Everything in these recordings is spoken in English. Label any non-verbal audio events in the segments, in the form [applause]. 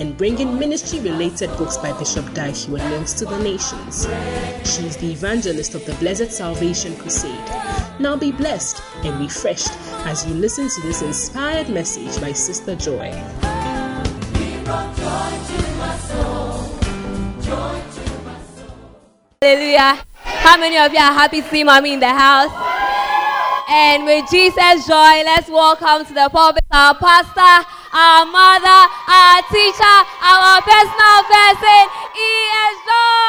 and bringing ministry related books by Bishop Heward Mills to the nations. She is the evangelist of the Blessed Salvation Crusade. Now be blessed and refreshed as you listen to this inspired message by Sister Joy. Hallelujah. How many of you are happy to see mommy in the house? And with Jesus' joy, let's welcome to the pulpit our pastor, our mother, our teacher, our personal person. He is joy.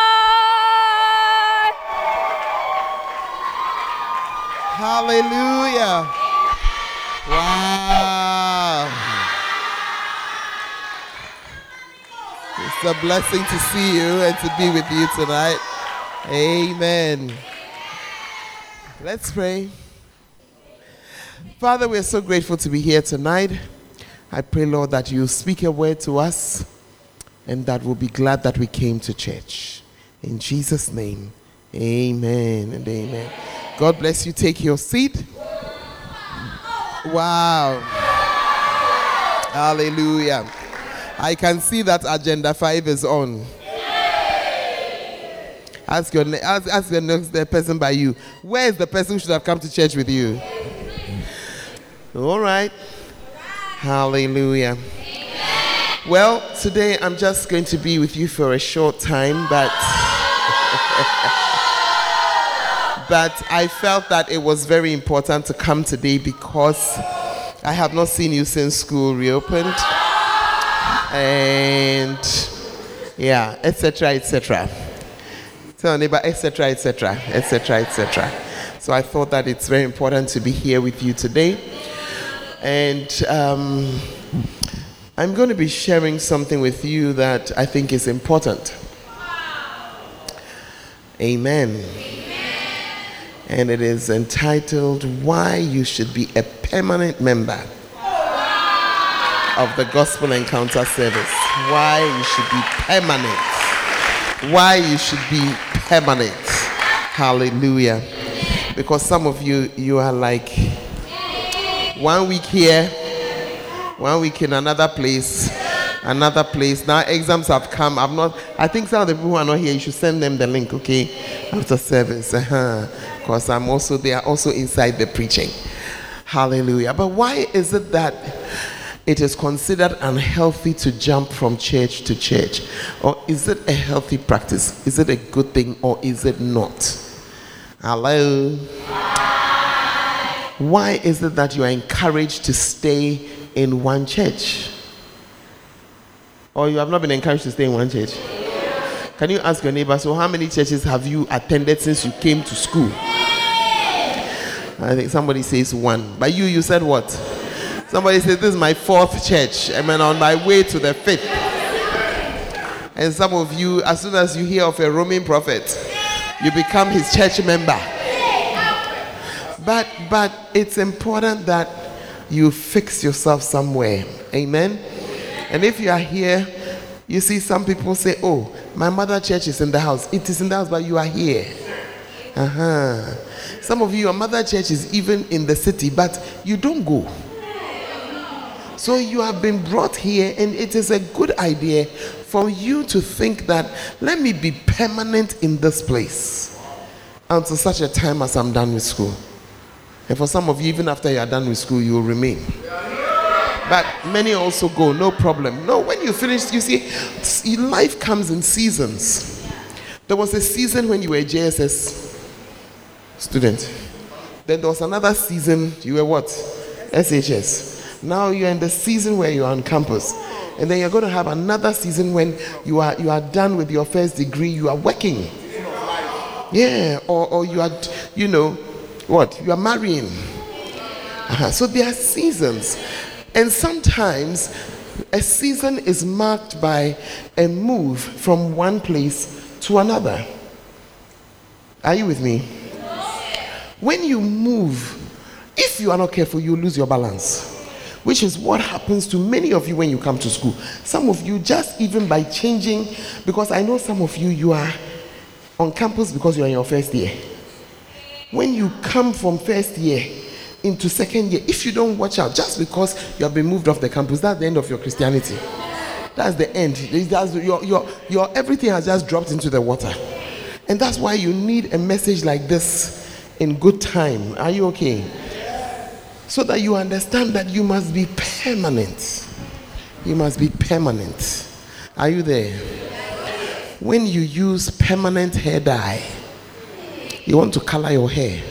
Hallelujah. Wow. It's a blessing to see you and to be with you tonight. Amen. Let's pray. Father, we're so grateful to be here tonight. I pray, Lord, that you speak a word to us and that we'll be glad that we came to church. In Jesus' name, amen and amen. God bless you. Take your seat. Wow. Hallelujah. I can see that agenda 5 is on. Ask your ask, ask the next the person by you. Where is the person who should have come to church with you? All right. Hallelujah. Well, today I'm just going to be with you for a short time, but [laughs] but I felt that it was very important to come today because I have not seen you since school reopened. And yeah, etc. etc. Tell neighbor, etc. etc. etc. etc. So I thought that it's very important to be here with you today. And um, I'm going to be sharing something with you that I think is important. Amen. And it is entitled Why You Should Be a Permanent Member of the Gospel Encounter Service. Why you should be permanent. Why you should be permanent. Hallelujah. Because some of you, you are like one week here, one week in another place, another place. Now exams have come. I'm not. I think some of the people who are not here, you should send them the link, okay, after service. Uh-huh. Because I'm also they are also inside the preaching. Hallelujah. But why is it that it is considered unhealthy to jump from church to church? Or is it a healthy practice? Is it a good thing or is it not? Hello? Why is it that you are encouraged to stay in one church? Or you have not been encouraged to stay in one church? Can you ask your neighbor, so how many churches have you attended since you came to school? I think somebody says one. But you, you said what? Somebody said, This is my fourth church. I'm on my way to the fifth. And some of you, as soon as you hear of a Roman prophet, you become his church member. But but it's important that you fix yourself somewhere. Amen. And if you are here, you see some people say, "Oh, my mother church is in the house. It is in the house, but you are here." Uh-huh. Some of you, your mother church is even in the city, but you don't go. So you have been brought here, and it is a good idea for you to think that let me be permanent in this place until such a time as I'm done with school. And for some of you, even after you are done with school, you will remain. But many also go, no problem. No, when you finish, you see, life comes in seasons. There was a season when you were a JSS student. Then there was another season, you were what? SHS. Now you're in the season where you're on campus. And then you're going to have another season when you are, you are done with your first degree, you are working. Yeah, or, or you are, you know, what? You are marrying. Uh-huh. So there are seasons. And sometimes A season is marked by a move from one place to another. Are you with me? When you move, if you are not careful, you lose your balance which is what happens to many of you when you come to school. Some of you, just even by changing, because I know some of you, you are on campus because you are in your first year. When you come from first year into second year, if you don't watch out, just because you have been moved off the campus, that's the end of your Christianity. That's the end. That's your, your, your, everything has just dropped into the water. And that's why you need a message like this in good time. Are you okay? so that you understand that you must be permanent. You must be permanent. Are you there? When you use permanent hair dye, you want to color your hair,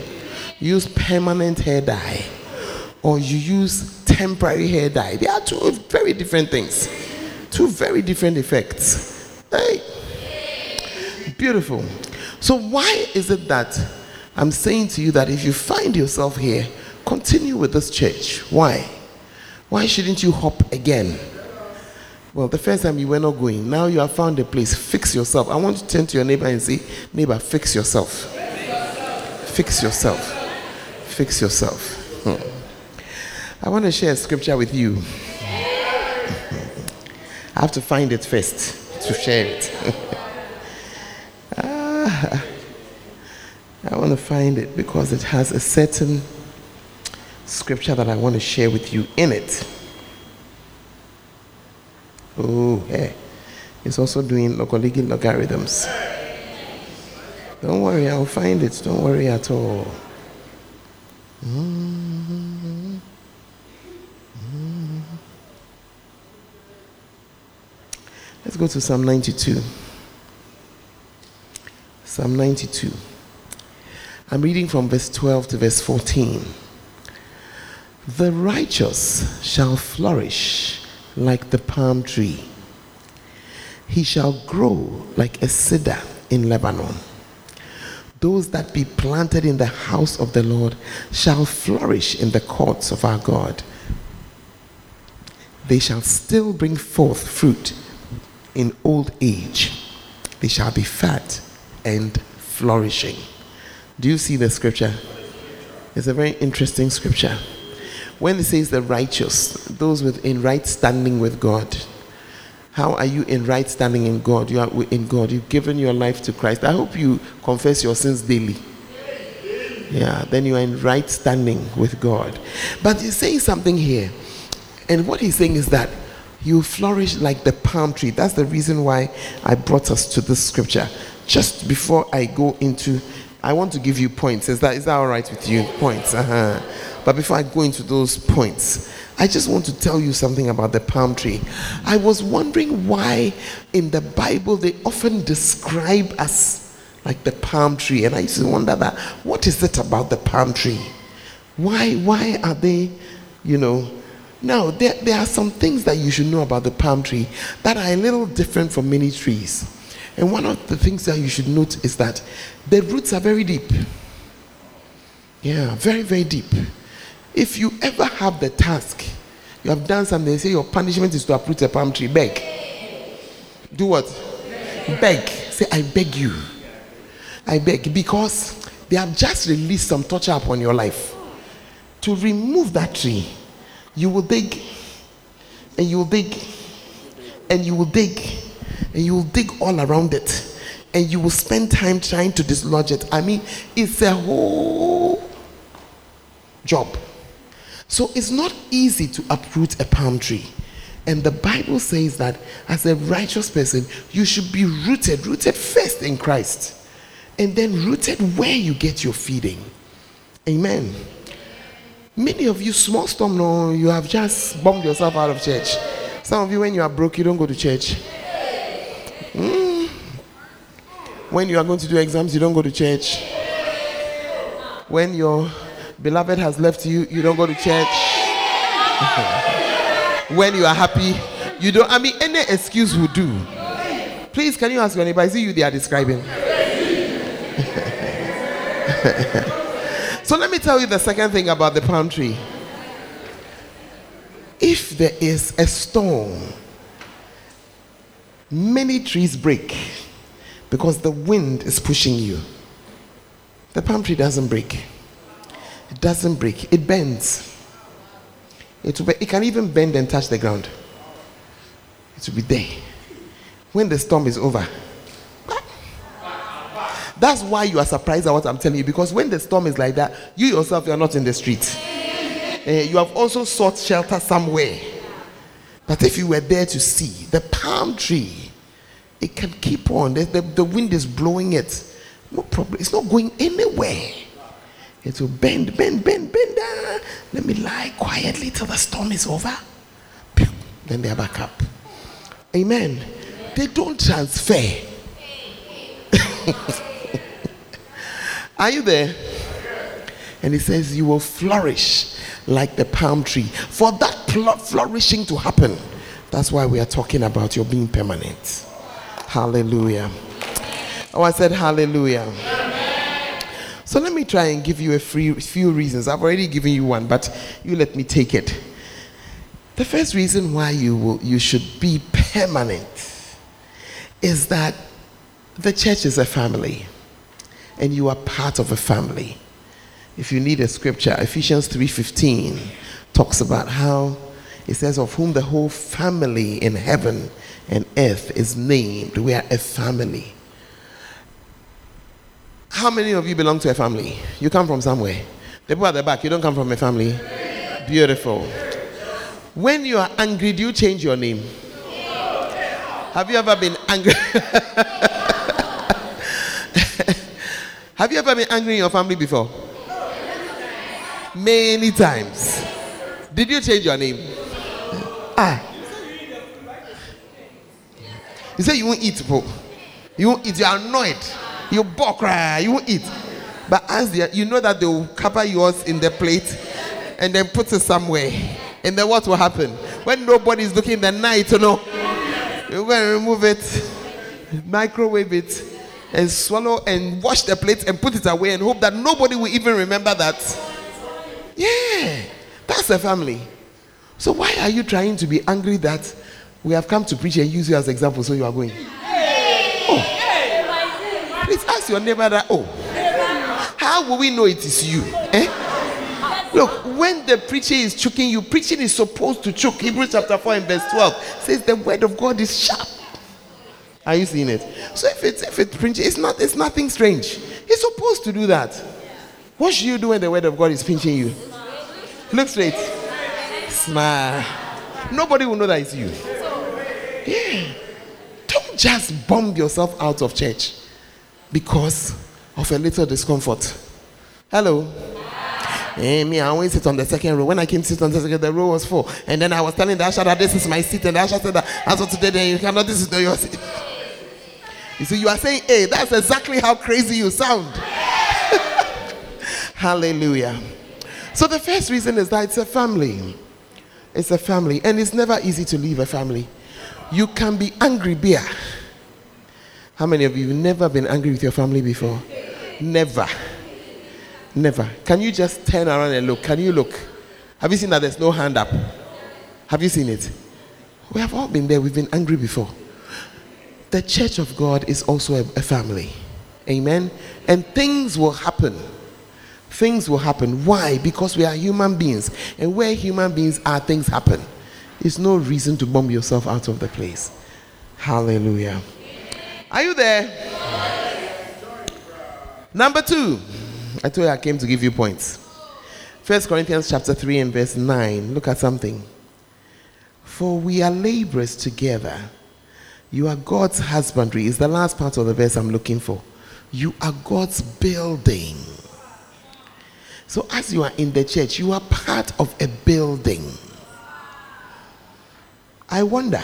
use permanent hair dye, or you use temporary hair dye. They are two very different things, two very different effects. Hey, beautiful. So, why is it that I'm saying to you that if you find yourself here, Continue with this church. Why? Why shouldn't you hop again? Well, the first time you were not going, now you have found a place. Fix yourself. I want to turn to your neighbor and say, Neighbor, fix yourself. Fix yourself. Fix yourself. Hmm. I want to share a scripture with you. I have to find it first to share it. [laughs] ah, I want to find it because it has a certain scripture that I want to share with you in it. Oh, hey. It's also doing logarithmic logarithms. Don't worry, I'll find it. Don't worry at all. Let's go to Psalm 92. Psalm 92. I'm reading from verse 12 to verse 14. The righteous shall flourish like the palm tree. He shall grow like a cedar in Lebanon. Those that be planted in the house of the Lord shall flourish in the courts of our God. They shall still bring forth fruit in old age. They shall be fat and flourishing. Do you see the scripture? It's a very interesting scripture when it says the righteous, those with in right standing with God, how are you in right standing in God? You are in God. You've given your life to Christ. I hope you confess your sins daily. Yeah, then you are in right standing with God. But he's saying something here. And what he's saying is that you flourish like the palm tree. That's the reason why I brought us to this scripture. Just before I go into, I want to give you points. Is that, is that all right with you? Points. Uh-huh. But before I go into those points, I just want to tell you something about the palm tree. I was wondering why in the Bible they often describe us like the palm tree. And I used to wonder that what is it about the palm tree? Why why are they, you know, now there, there are some things that you should know about the palm tree that are a little different from many trees. And one of the things that you should note is that the roots are very deep. Yeah, very, very deep. If you ever have the task, you have done something, they say your punishment is to uproot a palm tree, beg. Do what? Beg. Say, I beg you. I beg. Because they have just released some torture upon your life. To remove that tree, you will dig, and you will dig, and you will dig, and you will dig all around it, and you will spend time trying to dislodge it. I mean, it's a whole job. So it's not easy to uproot a palm tree. And the Bible says that as a righteous person, you should be rooted, rooted first in Christ, and then rooted where you get your feeding. Amen. Many of you, small storm, no, you have just bombed yourself out of church. Some of you, when you are broke, you don't go to church. Mm. When you are going to do exams, you don't go to church. When you're beloved has left you, you don't go to church. [laughs] when you are happy, you don't. I mean, any excuse will do. Please, can you ask your neighbor? Is it you they are describing? [laughs] so let me tell you the second thing about the palm tree. if there is a storm, many trees break because the wind is pushing you. The palm tree doesn't break. It doesn't break. It bends. It, be, it can even bend and touch the ground. It will be there. When the storm is over. That's why you are surprised at what I'm telling you. Because when the storm is like that, you yourself you are not in the street. Uh, you have also sought shelter somewhere. But if you were there to see the palm tree, it can keep on. The, the, the wind is blowing it. No problem. It's not going anywhere. It will bend, bend, bend, bend. Down. Let me lie quietly till the storm is over. Then they are back up. Amen. They don't transfer. [laughs] are you there? And he says, You will flourish like the palm tree. For that flourishing to happen, that's why we are talking about your being permanent. Hallelujah. Oh, I said hallelujah. So let me try and give you a free, few reasons. I've already given you one, but you let me take it. The first reason why you, will, you should be permanent is that the church is a family and you are part of a family if you need a scripture ephesians 3.15 talks about how it says of whom the whole family in heaven and earth is named we are a family how many of you belong to a family you come from somewhere the people at the back you don't come from a family beautiful when you are angry do you change your name have you ever been angry [laughs] have you ever been angry in your family before Many times. Did you change your name? Ah. You say you won't eat, bro. You won't eat. You are annoyed. You balk, you won't eat. But as the, you know that they will cover yours in the plate and then put it somewhere. And then what will happen? When nobody is looking in the night, you know, you're going to remove it, microwave it, and swallow and wash the plate and put it away and hope that nobody will even remember that yeah, that's a family. So why are you trying to be angry that we have come to preach and use you as example so you are going? Ask your neighbor that, oh, how will we know it is you? Eh? Look, when the preacher is choking you, preaching is supposed to choke. Hebrews chapter 4 and verse 12 says the word of God is sharp. Are you seeing it? So if it's if it's preaching, it's not it's nothing strange. He's supposed to do that. What should you do when the word of God is pinching you? Look straight. Smile. Nobody will know that it's you. Yeah. Don't just bomb yourself out of church because of a little discomfort. Hello. Hey, me, I always sit on the second row. When I came to sit on the second, the row was full. And then I was telling the usher that this is my seat, and the usher said that as of today, then you cannot, this is not your seat. You see, you are saying, hey, that's exactly how crazy you sound. [laughs] Hallelujah. So the first reason is that it's a family. It's a family, and it's never easy to leave a family. You can be angry, beer. How many of you have never been angry with your family before? Never. Never. Can you just turn around and look? Can you look? Have you seen that there's no hand up? Have you seen it? We have all been there. We've been angry before. The church of God is also a, a family. Amen. And things will happen things will happen. Why? Because we are human beings. And where human beings are, things happen. It's no reason to bomb yourself out of the place. Hallelujah. Are you there? Number two. I told you I came to give you points. First Corinthians chapter 3 and verse 9. Look at something. For we are laborers together. You are God's husbandry. Is the last part of the verse I'm looking for. You are God's building. So, as you are in the church, you are part of a building. I wonder.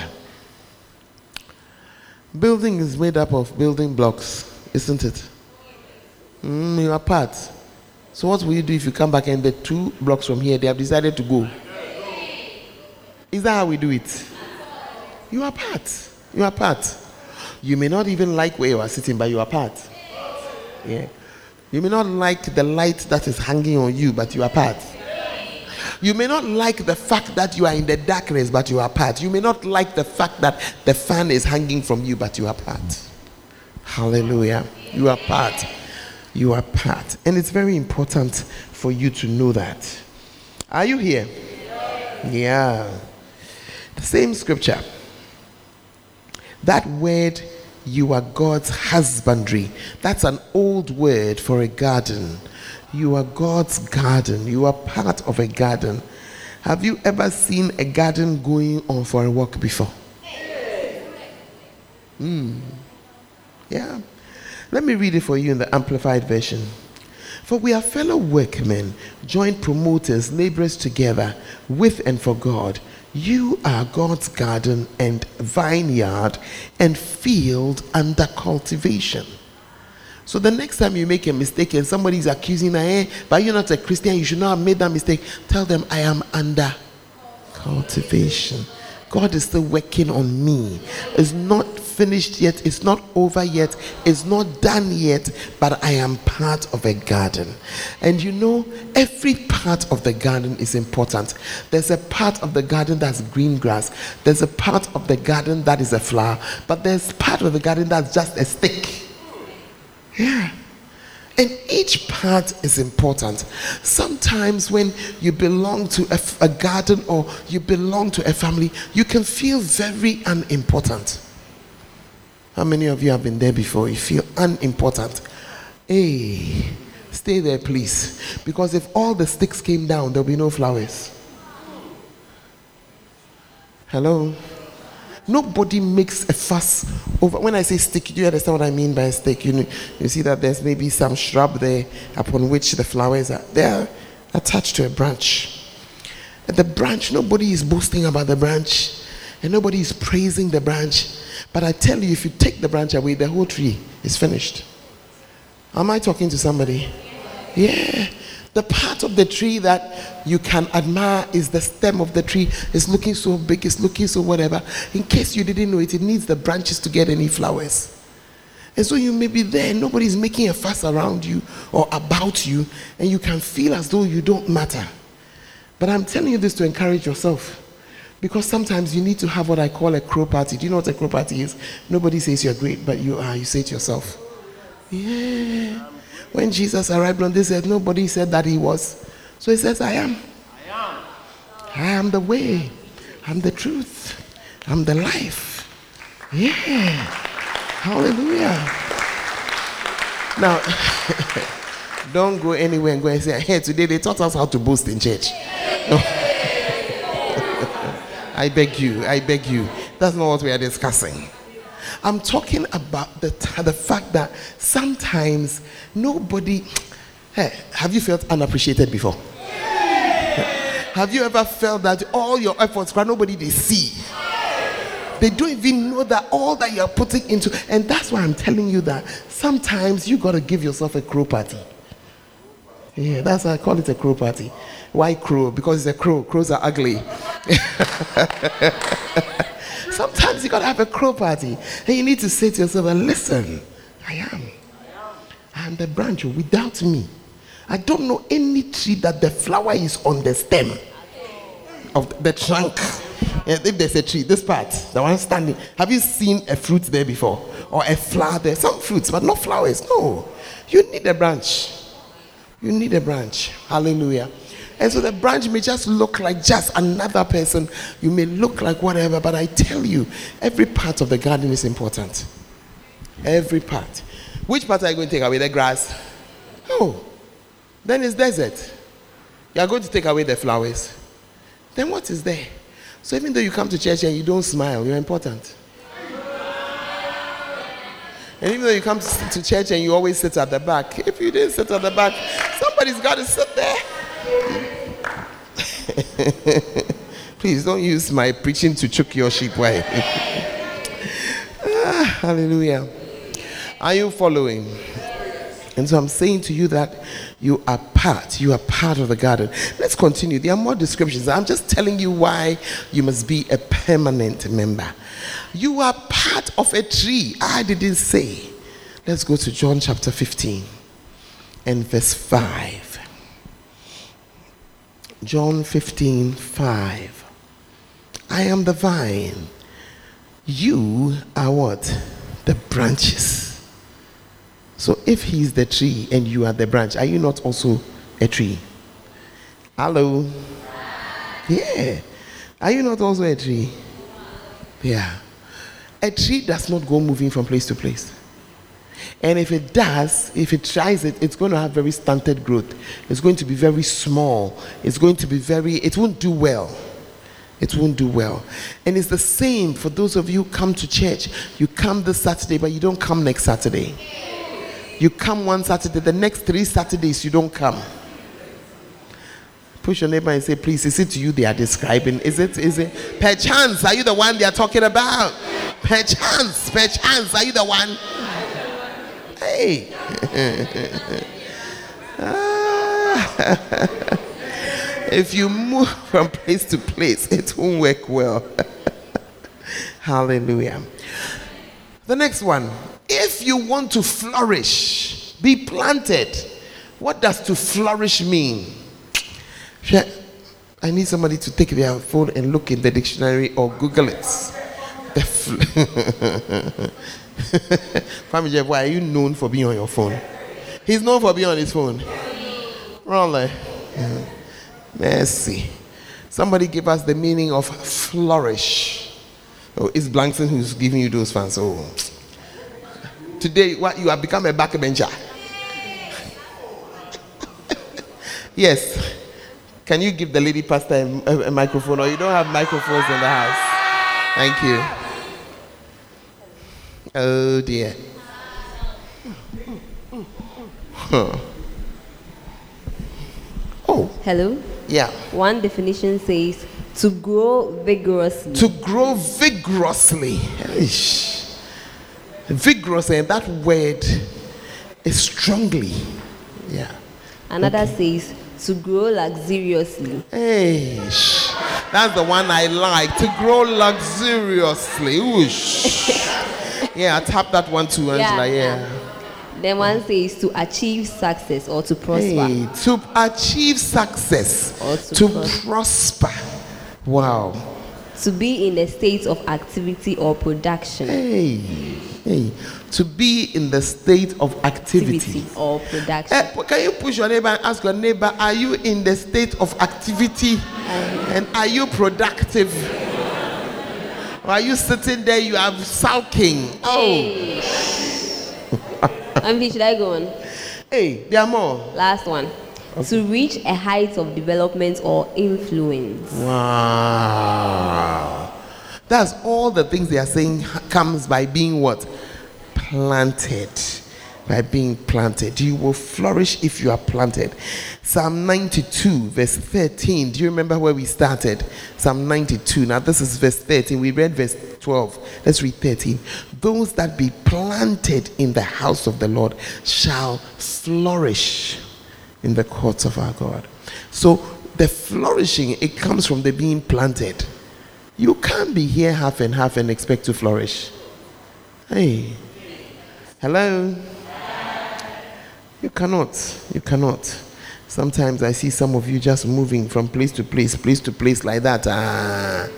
Building is made up of building blocks, isn't it? Mm, you are part. So, what will you do if you come back and the two blocks from here they have decided to go? Is that how we do it? You are part. You are part. You may not even like where you are sitting, but you are part. Yeah. You may not like the light that is hanging on you, but you are part. You may not like the fact that you are in the darkness, but you are part. You may not like the fact that the fan is hanging from you, but you are part. Hallelujah. You are part. You are part. And it's very important for you to know that. Are you here? Yeah. The same scripture. That word, you are God's husbandry. That's an old word for a garden. You are God's garden. You are part of a garden. Have you ever seen a garden going on for a walk before? Hmm. Yeah. Let me read it for you in the Amplified Version. For we are fellow workmen, joint promoters, laborers together with and for God. You are God's garden and vineyard and field under cultivation. So the next time you make a mistake and somebody is accusing eh, but you're not a Christian, you should not have made that mistake. Tell them, I am under cultivation. God is still working on me. It's not finished yet, it's not over yet, it's not done yet, but I am part of a garden. And you know, every part of the garden is important. There's a part of the garden that's green grass, there's a part of the garden that is a flower, but there's part of the garden that's just a stick. Yeah. And each part is important. Sometimes, when you belong to a, a, garden or you belong to a family, you can feel very unimportant. How many of you have been there before? You feel unimportant. Hey, stay there, please. Because if all the sticks came down, there'll be no flowers. Hello? Nobody makes a fuss over. When I say stick, do you understand what I mean by stick? You, know, you see that there's maybe some shrub there upon which the flowers are. They are attached to a branch. And the branch, nobody is boasting about the branch, and nobody is praising the branch. But I tell you, if you take the branch away, the whole tree is finished. Am I talking to somebody? Yeah. The part of the tree that you can admire is the stem of the tree. It's looking so big, it's looking so whatever. In case you didn't know it, it needs the branches to get any flowers. And so you may be there, nobody's making a fuss around you or about you, and you can feel as though you don't matter. But I'm telling you this to encourage yourself. Because sometimes you need to have what I call a crow party. Do you know what a crow party is? Nobody says you're great, but you are. You say to yourself, Yeah. When Jesus arrived on this earth, nobody said that he was. So he says, I am. I am. I am the way. I'm the truth. I'm the life. Yeah. Hallelujah. Now, [laughs] don't go anywhere and go and say, hey, today they taught us how to boast in church. No. [laughs] I beg you, I beg you. That's not what we are discussing. I'm talking about the, the fact that sometimes nobody. Hey, have you felt unappreciated before? Have you ever felt that all your efforts, nobody they see? They don't even know that all that you're putting into, and that's why I'm telling you that sometimes you gotta give yourself a crow party. Yeah, that's why I call it a crow party. Why crow? Because it's a crow. Crows are ugly. [laughs] Sometimes you gotta have a crow party. And you need to say to yourself, listen, I am. I am the branch without me. I don't know any tree that the flower is on the stem of the trunk. If there's a tree, this part, the one standing, have you seen a fruit there before? Or a flower there? Some fruits, but not flowers. No. You need a branch. You need a branch. Hallelujah. And so the branch may just look like just another person. You may look like whatever, but I tell you, every part of the garden is important. Every part. Which part are you going to take away? The grass? Oh, then it's desert. You are going to take away the flowers. Then what is there? So even though you come to church and you don't smile, you're important. And even though you come to church and you always sit at the back, if you didn't sit at the back, somebody's got to sit there. [laughs] Please don't use my preaching to choke your sheep. Why? [laughs] ah, hallelujah. Are you following? And so I'm saying to you that you are part, you are part of the garden. Let's continue. There are more descriptions. I'm just telling you why you must be a permanent member. You are part of a tree. I didn't say. Let's go to John chapter 15 and verse 5. John 15 5. I am the vine. You are what? The branches. So if he is the tree and you are the branch, are you not also a tree? Hello? Yeah. Are you not also a tree? Yeah. A tree does not go moving from place to place. And if it does, if it tries it, it's going to have very stunted growth. It's going to be very small. It's going to be very, it won't do well. It won't do well. And it's the same for those of you who come to church. You come this Saturday, but you don't come next Saturday. You come one Saturday, the next three Saturdays, you don't come. Push your neighbor and say, please, is it you they are describing? Is it, is it? Perchance, are you the one they are talking about? Perchance, perchance, are you the one? Hey. Ah. [laughs] if you move from place to place, it won't work well. [laughs] Hallelujah. The next one. If you want to flourish, be planted. What does to flourish mean? I need somebody to take their phone and look in the dictionary or Google it. The Family Jeff, why are you known for being on your phone? He's known for being on his phone. Really? Mercy. Somebody give us the meaning of flourish. Oh, it's Blankson who's giving you those fans. Oh. Today, what you have become a backbencher. [laughs] yes. Can you give the lady pastor a, a, a microphone or you don't have microphones in the house? Thank you. Oh dear. Huh. Oh. Hello? Yeah. One definition says to grow vigorously. To grow vigorously. Eish. Vigorously, and that word is strongly. Yeah. Another okay. says to grow luxuriously. Hey, that's the one I like. To grow luxuriously. Oosh. [laughs] yeah, I tap that one too, Angela. Yeah. yeah. Then one says to achieve success or to prosper. Hey, to achieve success or to, to prosper. prosper. Wow. To be in a state of activity or production. Hey, hey. To be in the state of activity, activity or production. Uh, can you push your neighbor and ask your neighbor, are you in the state of activity? Um, and are you productive? Are you sitting there? You are sulking. Oh. Hey. [laughs] should I go on? Hey, there are more. Last one. Okay. To reach a height of development or influence. Wow. That's all the things they are saying comes by being what? Planted by being planted. You will flourish if you are planted. Psalm 92, verse 13. Do you remember where we started? Psalm 92. Now, this is verse 13. We read verse 12. Let's read 13. Those that be planted in the house of the Lord shall flourish in the courts of our God. So, the flourishing, it comes from the being planted. You can't be here half and half and expect to flourish. Hey. Hello? You cannot. You cannot. Sometimes I see some of you just moving from place to place, place to place like that. Ah.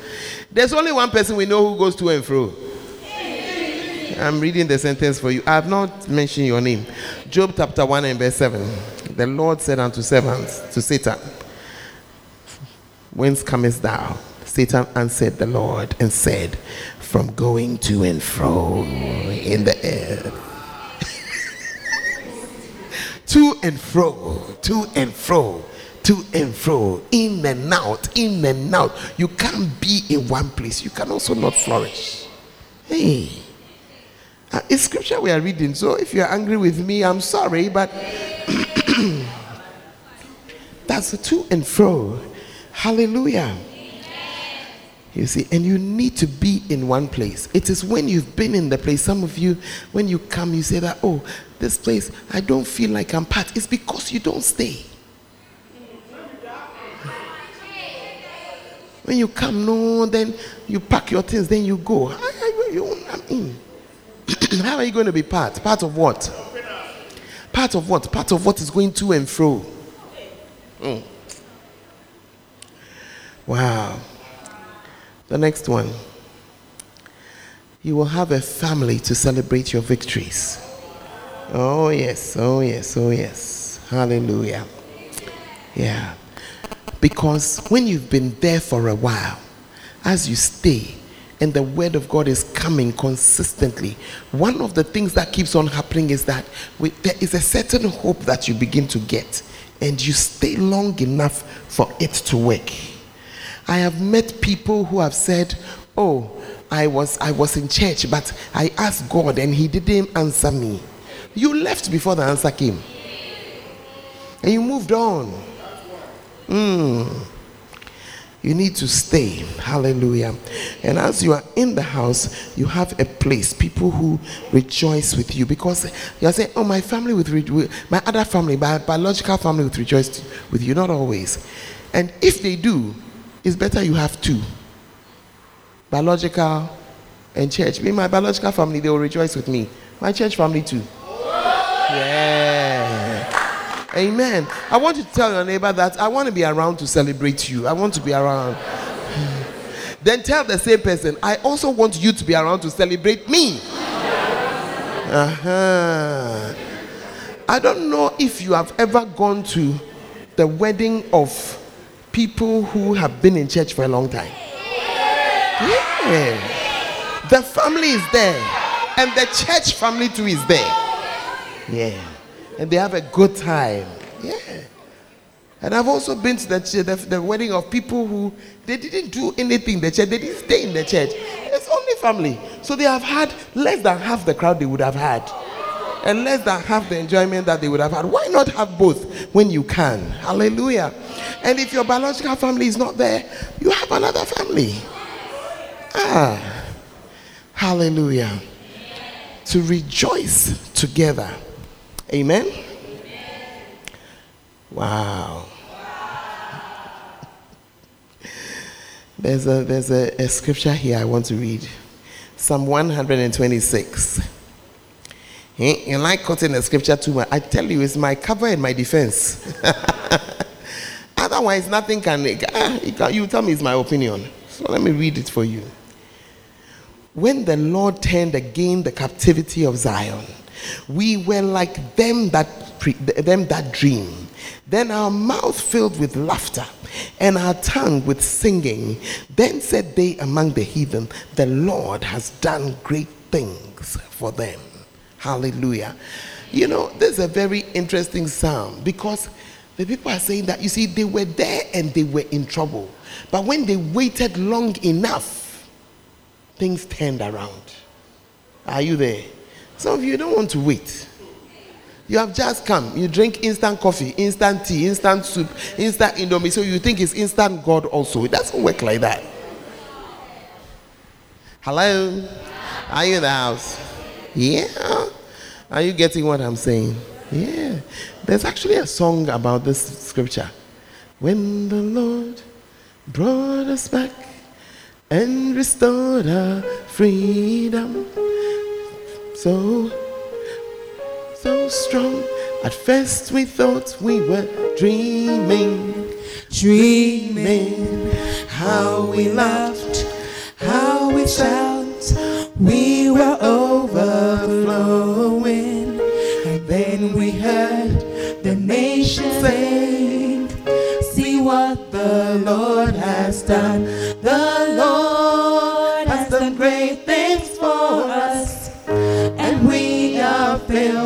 There's only one person we know who goes to and fro. I'm reading the sentence for you. I have not mentioned your name. Job chapter 1 and verse 7. The Lord said unto servants, to Satan, Whence comest thou? Satan answered the Lord and said, From going to and fro in the earth to and fro, to and fro, to and fro, in and out, in and out. You can't be in one place. You can also not flourish. Hey, uh, it's scripture we are reading. So if you're angry with me, I'm sorry, but [clears throat] that's a to and fro. Hallelujah. You see, and you need to be in one place. It is when you've been in the place. Some of you, when you come, you say that, oh, this place, I don't feel like I'm part. It's because you don't stay. When you come, no, then you pack your things, then you go. How are you, I [clears throat] how are you going to be part? Part of what? Part of what? Part of what is going to and fro. Mm. Wow. The next one. You will have a family to celebrate your victories. Oh, yes, oh, yes, oh, yes. Hallelujah. Yeah. Because when you've been there for a while, as you stay, and the word of God is coming consistently, one of the things that keeps on happening is that we, there is a certain hope that you begin to get, and you stay long enough for it to work. I have met people who have said, Oh, I was I was in church, but I asked God and He didn't answer me. You left before the answer came. And you moved on. Mm. You need to stay. Hallelujah. And as you are in the house, you have a place, people who rejoice with you because you're saying, Oh, my family with re- my other family, my biological family with rejoice with you. Not always. And if they do, it's better you have two biological and church. In my biological family, they will rejoice with me. My church family, too. Yeah. Amen. I want you to tell your neighbor that I want to be around to celebrate you. I want to be around. [sighs] then tell the same person, I also want you to be around to celebrate me. Uh-huh. I don't know if you have ever gone to the wedding of people who have been in church for a long time. Yeah. The family is there, and the church family too is there. Yeah. And they have a good time. Yeah. And I've also been to the, the, the wedding of people who they didn't do anything in the church, they didn't stay in the church. It's only family. So they have had less than half the crowd they would have had and less than half the enjoyment that they would have had. Why not have both when you can? Hallelujah. And if your biological family is not there, you have another family. Ah, hallelujah. To rejoice together. Amen. Wow. There's a there's a, a scripture here I want to read. Psalm 126. You like quoting the scripture too much. I tell you, it's my cover and my defense. [laughs] Otherwise, nothing ah, can. You tell me it's my opinion. So let me read it for you. When the Lord turned again the captivity of Zion, we were like them that them that dream. Then our mouth filled with laughter, and our tongue with singing. Then said they among the heathen, The Lord has done great things for them. Hallelujah. You know, this is a very interesting psalm because the people are saying that, you see, they were there and they were in trouble. But when they waited long enough, things turned around. Are you there? Some of you don't want to wait. You have just come. You drink instant coffee, instant tea, instant soup, instant indomie. So you think it's instant God also. It doesn't work like that. Hello? Are you in the house? Yeah. Are you getting what I'm saying? Yeah. There's actually a song about this scripture. When the Lord brought us back and restored our freedom. So, so strong. At first we thought we were dreaming, dreaming how we laughed, how we shouted we were overflowing, and then we heard the nation sing. See what the Lord has done. The Lord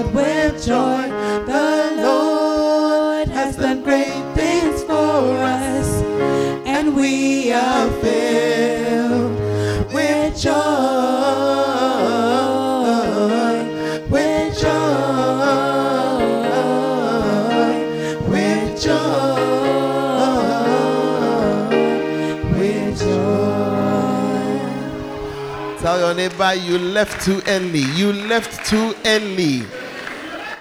with joy. The Lord has done great things for us, and we are filled with joy. With joy. With joy. With joy. Tell your neighbor, you left too early. You left too early.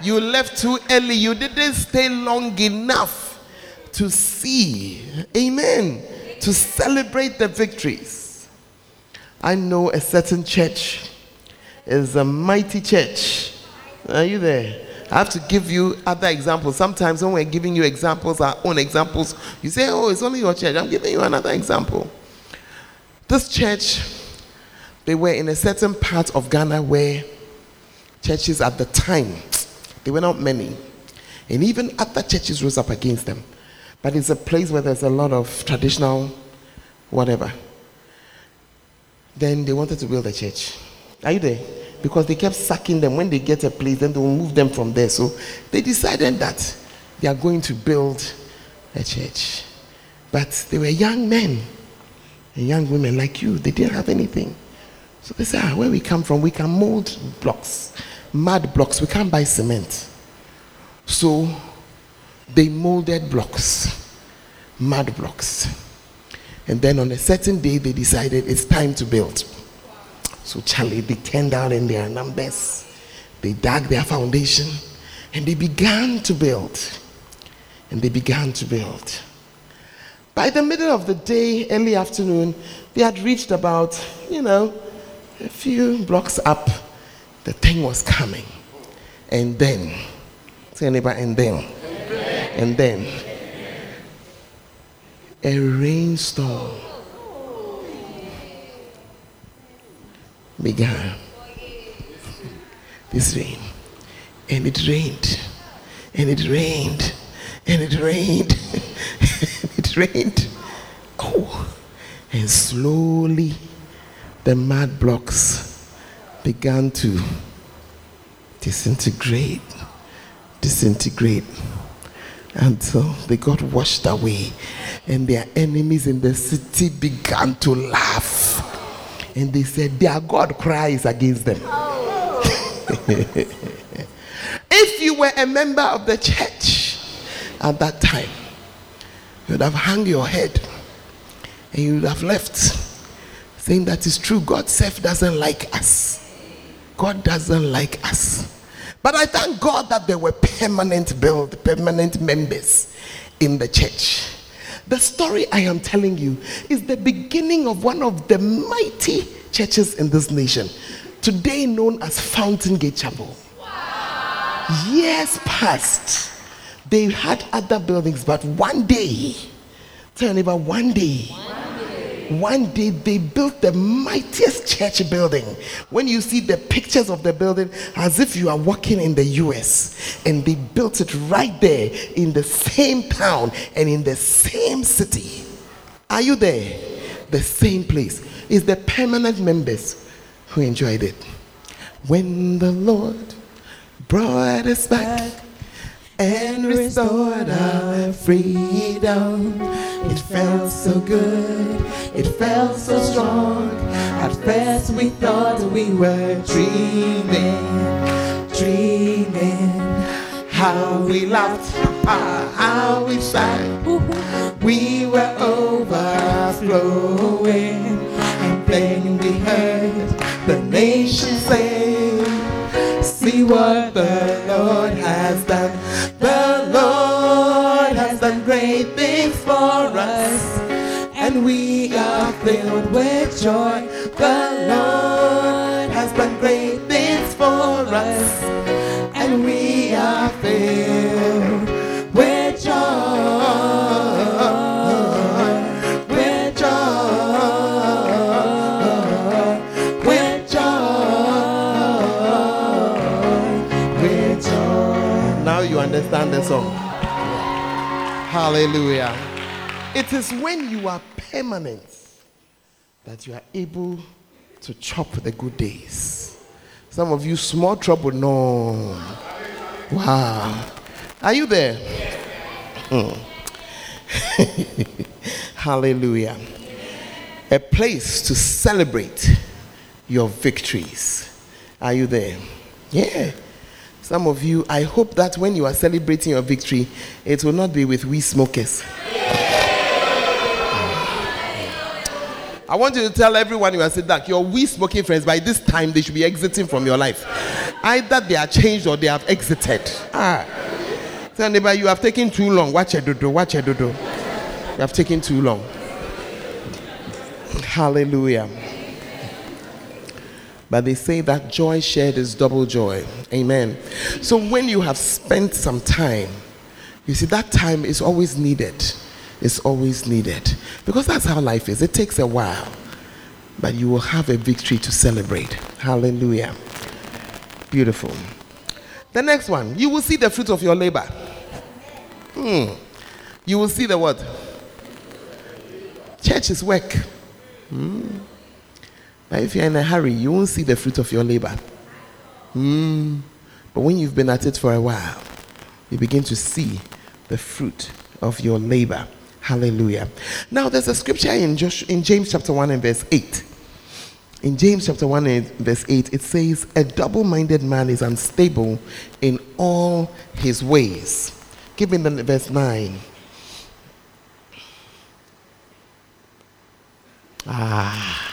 You left too early. You didn't stay long enough to see. Amen. To celebrate the victories. I know a certain church is a mighty church. Are you there? I have to give you other examples. Sometimes when we're giving you examples, our own examples, you say, Oh, it's only your church. I'm giving you another example. This church, they were in a certain part of Ghana where churches at the time, they were not many. And even other churches rose up against them. But it's a place where there's a lot of traditional whatever. Then they wanted to build a church. Are you there? Because they kept sucking them. When they get a place, then they will move them from there. So they decided that they are going to build a church. But they were young men and young women like you. They didn't have anything. So they said, ah, where we come from, we can mold blocks, mud blocks. We can't buy cement. So they molded blocks, mud blocks. And then on a certain day, they decided it's time to build. So Charlie, they turned out in their numbers, they dug their foundation, and they began to build. And they began to build. By the middle of the day, early afternoon, they had reached about, you know, a few blocks up. The thing was coming. And then, say anybody, and then, and then, a rainstorm began. This rain. And it rained. And it rained. And it rained. [laughs] it rained. Oh. And slowly the mud blocks began to disintegrate. Disintegrate. Until they got washed away and their enemies in the city began to laugh. And they said their god cries against them. [laughs] If you were a member of the church at that time you would have hung your head and you would have left saying that is true god self doesn't like us god doesn't like us but I thank God that there were permanent build, permanent members in the church. The story I am telling you is the beginning of one of the mighty churches in this nation, today known as Fountain Gate Chapel. Wow. Years past, they had other buildings, but one day, tell me about one day. One day they built the mightiest church building. When you see the pictures of the building, as if you are walking in the US, and they built it right there in the same town and in the same city. Are you there? The same place. Is the permanent members who enjoyed it. When the Lord brought us back and restored our freedom. It felt so good, it felt so strong. At first we thought we were dreaming, dreaming. How we laughed, how we sang. We were overflowing, and then we heard the nation say, See what the Lord has done. The Lord has done great things for us, and we are filled with joy. The Lord The song. Hallelujah. It is when you are permanent that you are able to chop the good days. Some of you, small trouble, no. Wow. Are you there? Hmm. [laughs] Hallelujah. A place to celebrate your victories. Are you there? Yeah. Some of you, I hope that when you are celebrating your victory, it will not be with we smokers. I want you to tell everyone you are sitting that your we smoking friends by this time they should be exiting from your life. Either they are changed or they have exited. Ah. Tell neighbor you have taken too long. Watch it, dodo. Watch it, dodo. You have taken too long. Hallelujah. But they say that joy shared is double joy. Amen. So when you have spent some time, you see, that time is always needed. It's always needed. Because that's how life is. It takes a while. But you will have a victory to celebrate. Hallelujah. Beautiful. The next one, you will see the fruit of your labor. Hmm. You will see the what? Church is work. Hmm. But if you're in a hurry, you won't see the fruit of your labor. Hmm. But when you've been at it for a while, you begin to see the fruit of your labor. Hallelujah. Now, there's a scripture in, in James chapter 1 and verse 8. In James chapter 1 and verse 8, it says, A double minded man is unstable in all his ways. Give me the verse 9. Ah,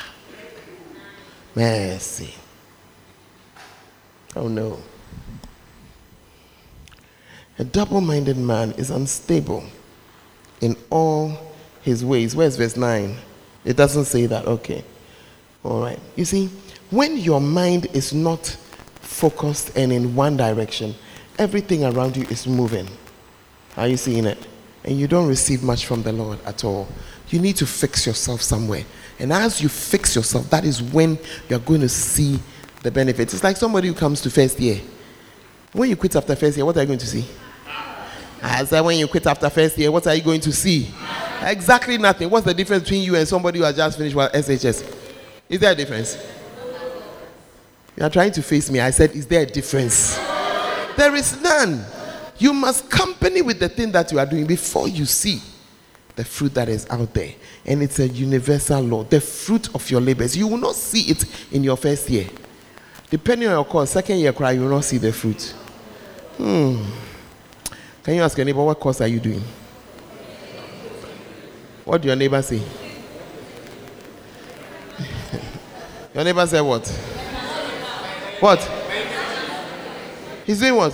mercy. Oh no. A double minded man is unstable in all his ways. Where's verse 9? It doesn't say that. Okay. All right. You see, when your mind is not focused and in one direction, everything around you is moving. Are you seeing it? And you don't receive much from the Lord at all. You need to fix yourself somewhere. And as you fix yourself, that is when you're going to see the benefits. It's like somebody who comes to first year. When you quit after first year, what are you going to see? Ah, I said, when you quit after first year, what are you going to see? Exactly nothing. What's the difference between you and somebody who has just finished with SHS? Is there a difference? You are trying to face me. I said, Is there a difference? There is none. You must company with the thing that you are doing before you see the fruit that is out there. And it's a universal law. The fruit of your labors. You will not see it in your first year. Depending on your course, second year cry, you will not see the fruit. Hmm. Can you ask your neighbor, what course are you doing? What do your neighbor say? [laughs] your neighbor said what? What? He's doing what?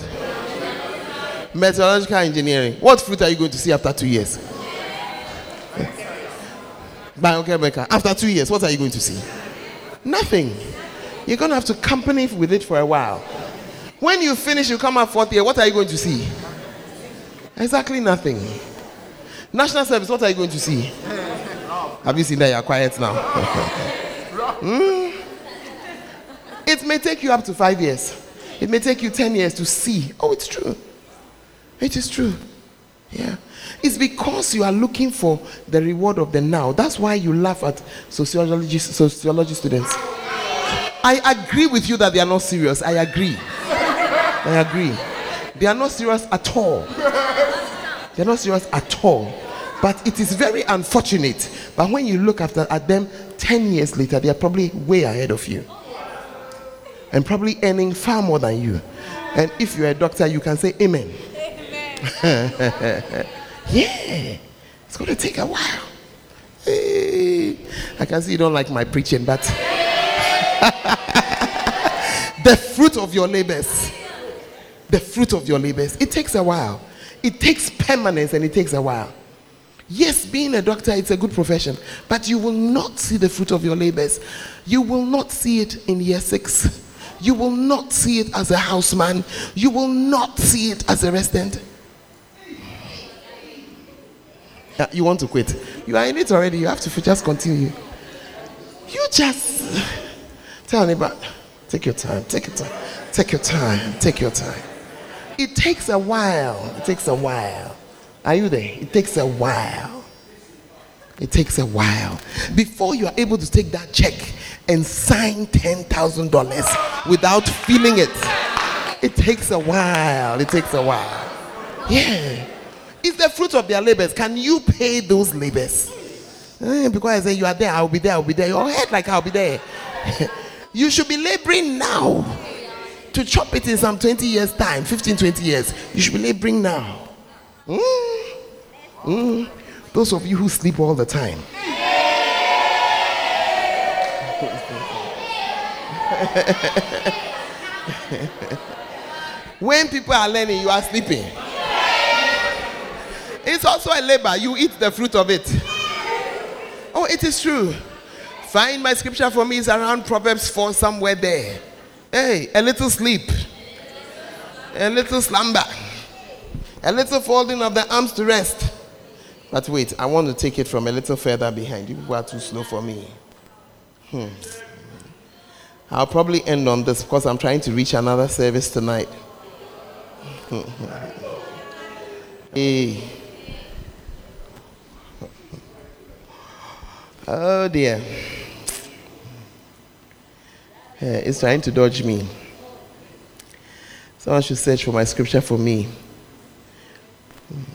Meteorological engineering. What fruit are you going to see after two years? Biochemical. After two years, what are you going to see? Nothing. You're going to have to company with it for a while. When you finish, you come out fourth year, what are you going to see? Exactly nothing. National service, what are you going to see? Have you seen that? You're quiet now. [laughs] mm. It may take you up to five years. It may take you 10 years to see. Oh, it's true. It is true. Yeah. It's because you are looking for the reward of the now. That's why you laugh at sociology, sociology students. I agree with you that they are not serious. I agree. I agree. They are not serious at all. They're not serious at all. But it is very unfortunate. But when you look after at them 10 years later, they are probably way ahead of you. And probably earning far more than you. And if you're a doctor, you can say amen. [laughs] yeah. It's going to take a while. Hey. I can see you don't like my preaching, but [laughs] the fruit of your labors, the fruit of your labors, it takes a while. It takes permanence and it takes a while. Yes, being a doctor, it's a good profession, but you will not see the fruit of your labors. You will not see it in year six. You will not see it as a houseman. You will not see it as a resident. Uh, you want to quit. You are in it already. You have to just continue. You just tell neighbor, take your time, take your time, take your time, take your time. It takes a while. It takes a while. Are you there? It takes a while. It takes a while before you are able to take that check and sign $10,000 without feeling it. It takes a while. It takes a while. Yeah. It's the fruit of their labors. Can you pay those labors? Eh, because I say you are there, I'll be there, I'll be there. Your head like I'll be there. [laughs] you should be laboring now to chop it in some 20 years' time, 15, 20 years. You should be laboring now. Mm. Mm. Those of you who sleep all the time. [laughs] when people are learning, you are sleeping. It's also a labor. You eat the fruit of it. Oh, it is true. Find my scripture for me is around Proverbs 4, somewhere there. Hey, a little sleep, a little slumber, a little folding of the arms to rest. But wait, I want to take it from a little further behind. You people are too slow for me. Hmm. I'll probably end on this because I'm trying to reach another service tonight. [laughs] hey. Oh dear. Yeah, it's trying to dodge me. Someone should search for my scripture for me.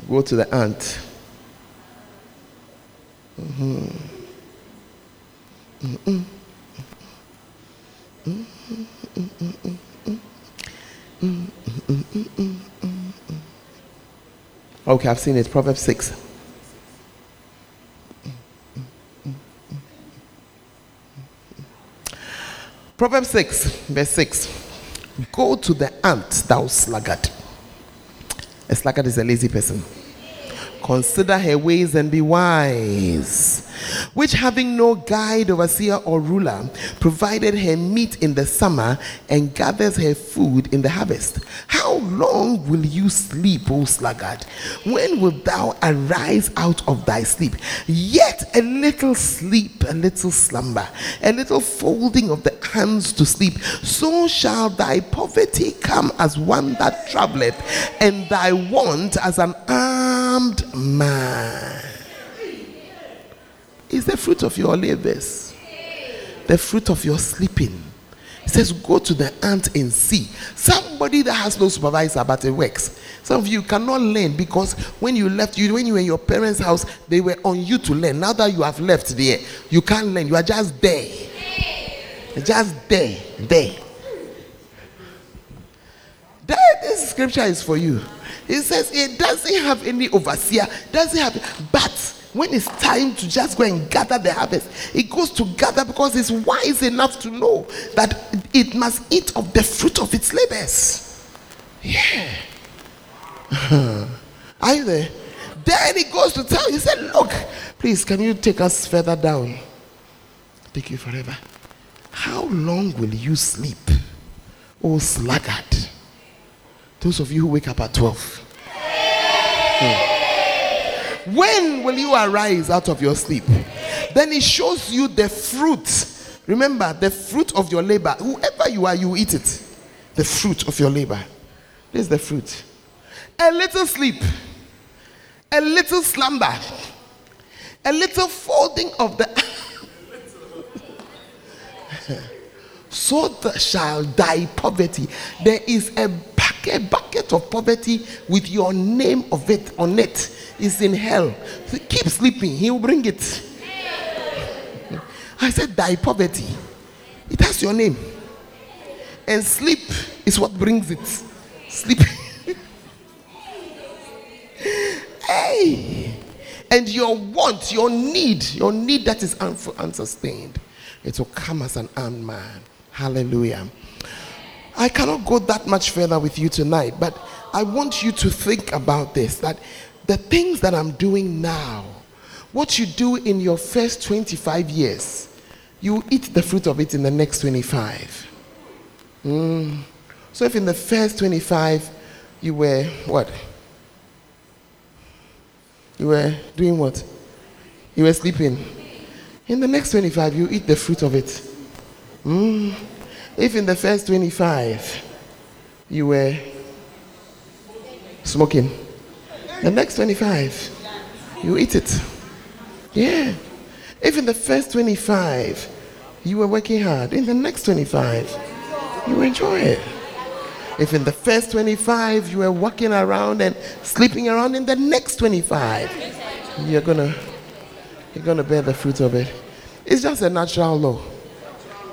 Go to the ant. Mm-hmm. Okay, I've seen it. Proverbs 6. Proverbs 6, verse 6. Go to the ant, thou sluggard. A sluggard is a lazy person. Consider her ways and be wise. Which, having no guide, overseer, or ruler, provided her meat in the summer and gathers her food in the harvest. How long will you sleep, O sluggard? When wilt thou arise out of thy sleep? Yet a little sleep, a little slumber, a little folding of the hands to sleep. So shall thy poverty come as one that travelleth, and thy want as an armed man. Is the fruit of your labors, the fruit of your sleeping. It says, Go to the ant and see. Somebody that has no supervisor, but it works. Some of you cannot learn because when you left, you when you were in your parents' house, they were on you to learn. Now that you have left there, you can't learn. You are just there. Just there, there. There, this scripture is for you. It says it doesn't have any overseer, doesn't have, but when it's time to just go and gather the harvest, it goes to gather because it's wise enough to know that it must eat of the fruit of its labors. Yeah. [laughs] Are you there? Then he goes to tell, he said, Look, please, can you take us further down? Take you forever. How long will you sleep, oh sluggard? Those of you who wake up at 12. Hmm. When will you arise out of your sleep? Then it shows you the fruit. Remember, the fruit of your labor. Whoever you are, you eat it. The fruit of your labor. This is the fruit. A little sleep, a little slumber, a little folding of the. [laughs] so shall die poverty. There is a bucket, bucket of poverty with your name of it on it is in hell. So keep sleeping, he will bring it. I said, Die poverty. It has your name. And sleep is what brings it. Sleep. [laughs] hey. And your want, your need, your need that is unsustained, it will come as an armed man. Hallelujah. I cannot go that much further with you tonight, but I want you to think about this that the things that I'm doing now, what you do in your first 25 years, you eat the fruit of it in the next 25. Mm. So if in the first 25 you were what? You were doing what? You were sleeping. In the next 25, you eat the fruit of it. Mm. If in the first 25 you were smoking, the next 25, you eat it. Yeah. If in the first 25 you were working hard, in the next 25 you enjoy it. If in the first 25 you were walking around and sleeping around, in the next 25 you're gonna you're gonna bear the fruit of it. It's just a natural law.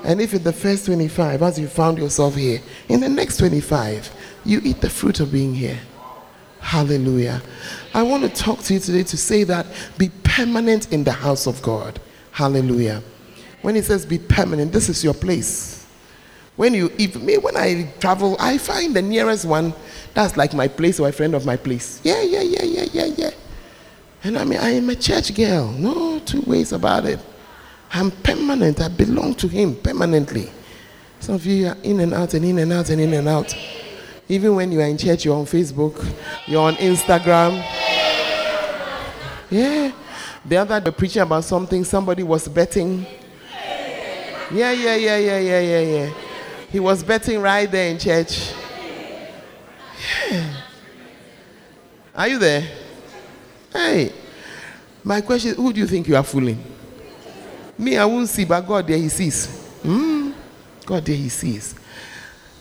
And if in the first 25, as you found yourself here, in the next 25, you eat the fruit of being here. Hallelujah. I want to talk to you today to say that be permanent in the house of God. Hallelujah. When he says be permanent, this is your place. When you, if me, when I travel, I find the nearest one that's like my place or a friend of my place. Yeah, yeah, yeah, yeah, yeah, yeah. And I mean, I am a church girl. No two ways about it. I'm permanent. I belong to Him permanently. Some of you are in and out and in and out and in and out. Even when you are in church, you're on Facebook, you're on Instagram. Yeah. The other day, preaching about something, somebody was betting. Yeah, yeah, yeah, yeah, yeah, yeah, yeah. He was betting right there in church. Yeah. Are you there? Hey. My question who do you think you are fooling? Me, I won't see, but God there He sees. Mm, God there He sees.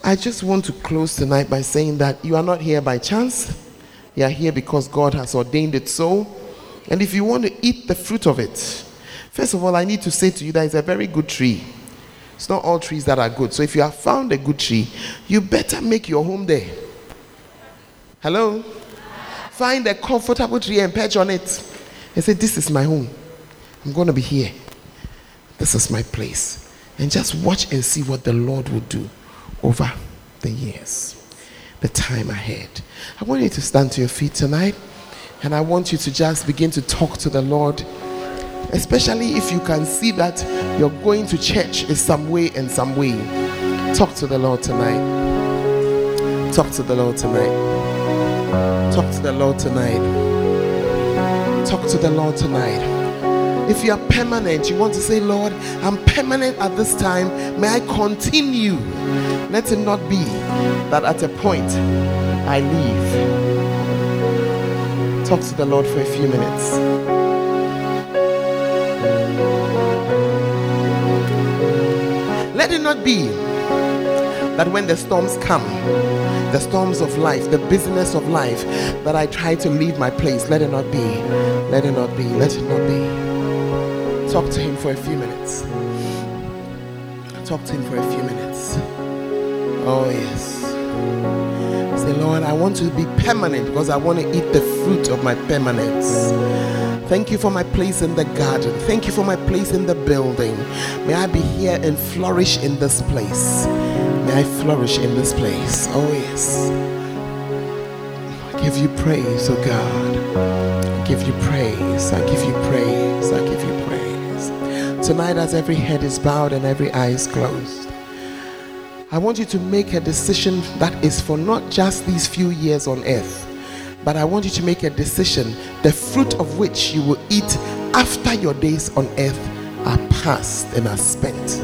I just want to close tonight by saying that you are not here by chance. You are here because God has ordained it so. And if you want to eat the fruit of it, first of all, I need to say to you that it's a very good tree. It's not all trees that are good. So if you have found a good tree, you better make your home there. Hello? Find a comfortable tree and perch on it. And say, This is my home. I'm going to be here. This is my place. And just watch and see what the Lord will do over the years, the time ahead. I want you to stand to your feet tonight. And I want you to just begin to talk to the Lord, especially if you can see that you're going to church in some way and some way. Talk to the Lord tonight. Talk to the Lord tonight. Talk to the Lord tonight. Talk to the Lord tonight. If you are permanent, you want to say, Lord, I'm permanent at this time. May I continue? Let it not be that at a point I leave talk to the Lord for a few minutes. Let it not be that when the storms come, the storms of life, the business of life, that I try to leave my place. Let it not be. Let it not be. Let it not be. Talk to Him for a few minutes. Talk to Him for a few minutes. Oh, yes. Say, Lord, I want to be permanent because I want to eat the fruit of my permanence. Thank you for my place in the garden. Thank you for my place in the building. May I be here and flourish in this place. May I flourish in this place. Oh, yes. I give you praise, oh God. I give you praise. I give you praise. I give you praise. Tonight, as every head is bowed and every eye is closed. I want you to make a decision that is for not just these few years on earth, but I want you to make a decision, the fruit of which you will eat after your days on earth are past and are spent.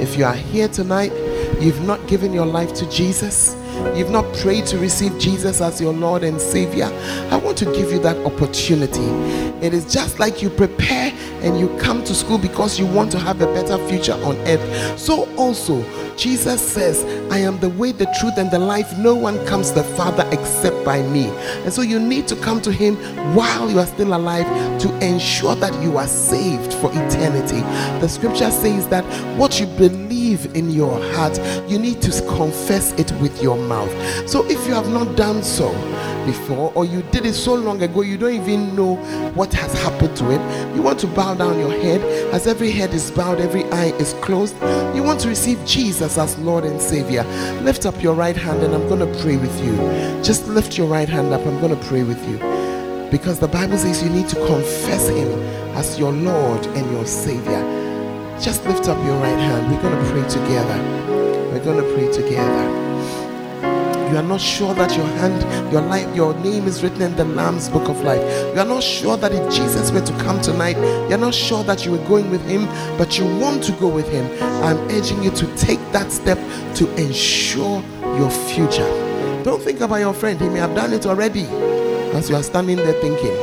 If you are here tonight, you've not given your life to Jesus, you've not prayed to receive Jesus as your Lord and Savior, I want to give you that opportunity. It is just like you prepare and you come to school because you want to have a better future on earth. So also, Jesus says, I am the way, the truth, and the life. No one comes to the Father except by me. And so you need to come to Him while you are still alive to ensure that you are saved for eternity. The scripture says that what you believe in your heart, you need to confess it with your mouth. So if you have not done so, before or you did it so long ago you don't even know what has happened to it you want to bow down your head. As every head is bowed every eye is closed you want to receive jesus as lord and savior. Lift up your right hand and i'm going to pray with you. Just lift your right hand up i'm going to pray with you. Because the bible says you need to confess him as your lord and your savior just lift up your right hand we're going to pray together we're going to pray together you are not sure that your hand, your life, your name is written in the Lamb's book of life. You are not sure that if Jesus were to come tonight, you're not sure that you were going with him, but you want to go with him. I'm urging you to take that step to ensure your future. Don't think about your friend, he may have done it already. As you are standing there thinking,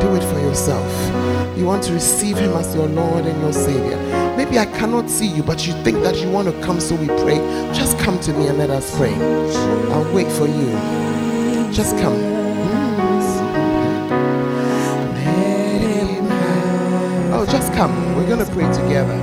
do it for yourself. You want to receive him as your Lord and your Savior Maybe I cannot see you, but you think that you want to come so we pray. Just come to me and let us pray. I'll wait for you. Just come. Oh, just come. We're going to pray together.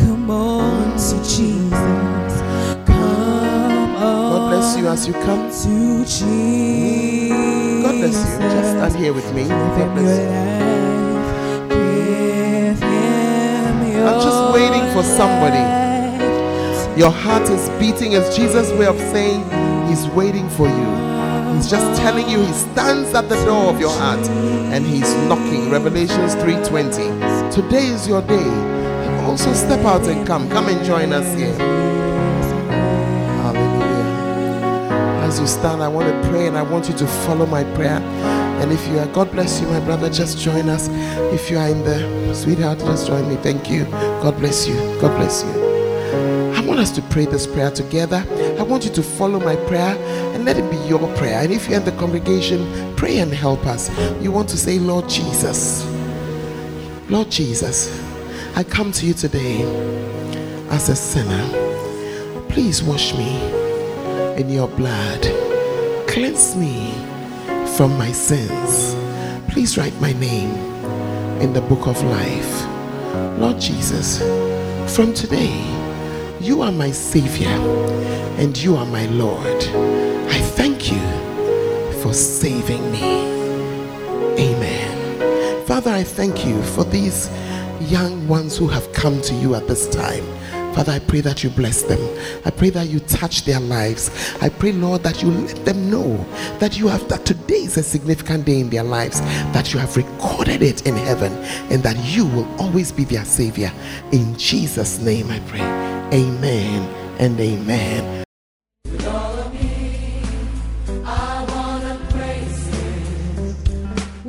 Come on to Jesus. Come on. God bless you as you come. To Jesus. God bless you. Just stand here with me. God bless you. I'm just waiting for somebody. Your heart is beating. It's Jesus' way of saying He's waiting for you. He's just telling you he stands at the door of your heart and he's knocking. Revelations 3:20. Today is your day. Also step out and come. Come and join us here. As you stand, I want to pray and I want you to follow my prayer. And if you are, God bless you, my brother, just join us. If you are in the sweetheart, just join me. Thank you. God bless you. God bless you. I want us to pray this prayer together. I want you to follow my prayer and let it be your prayer. And if you're in the congregation, pray and help us. You want to say, Lord Jesus, Lord Jesus, I come to you today as a sinner. Please wash me in your blood. Cleanse me from my sins. Please write my name in the book of life. Lord Jesus, from today, you are my Savior and you are my Lord. I thank you for saving me. Amen. Father, I thank you for these young ones who have come to you at this time. Father, I pray that you bless them. I pray that you touch their lives. I pray, Lord, that you let them know that you have that today is a significant day in their lives, that you have recorded it in heaven, and that you will always be their savior. In Jesus' name I pray. Amen and amen.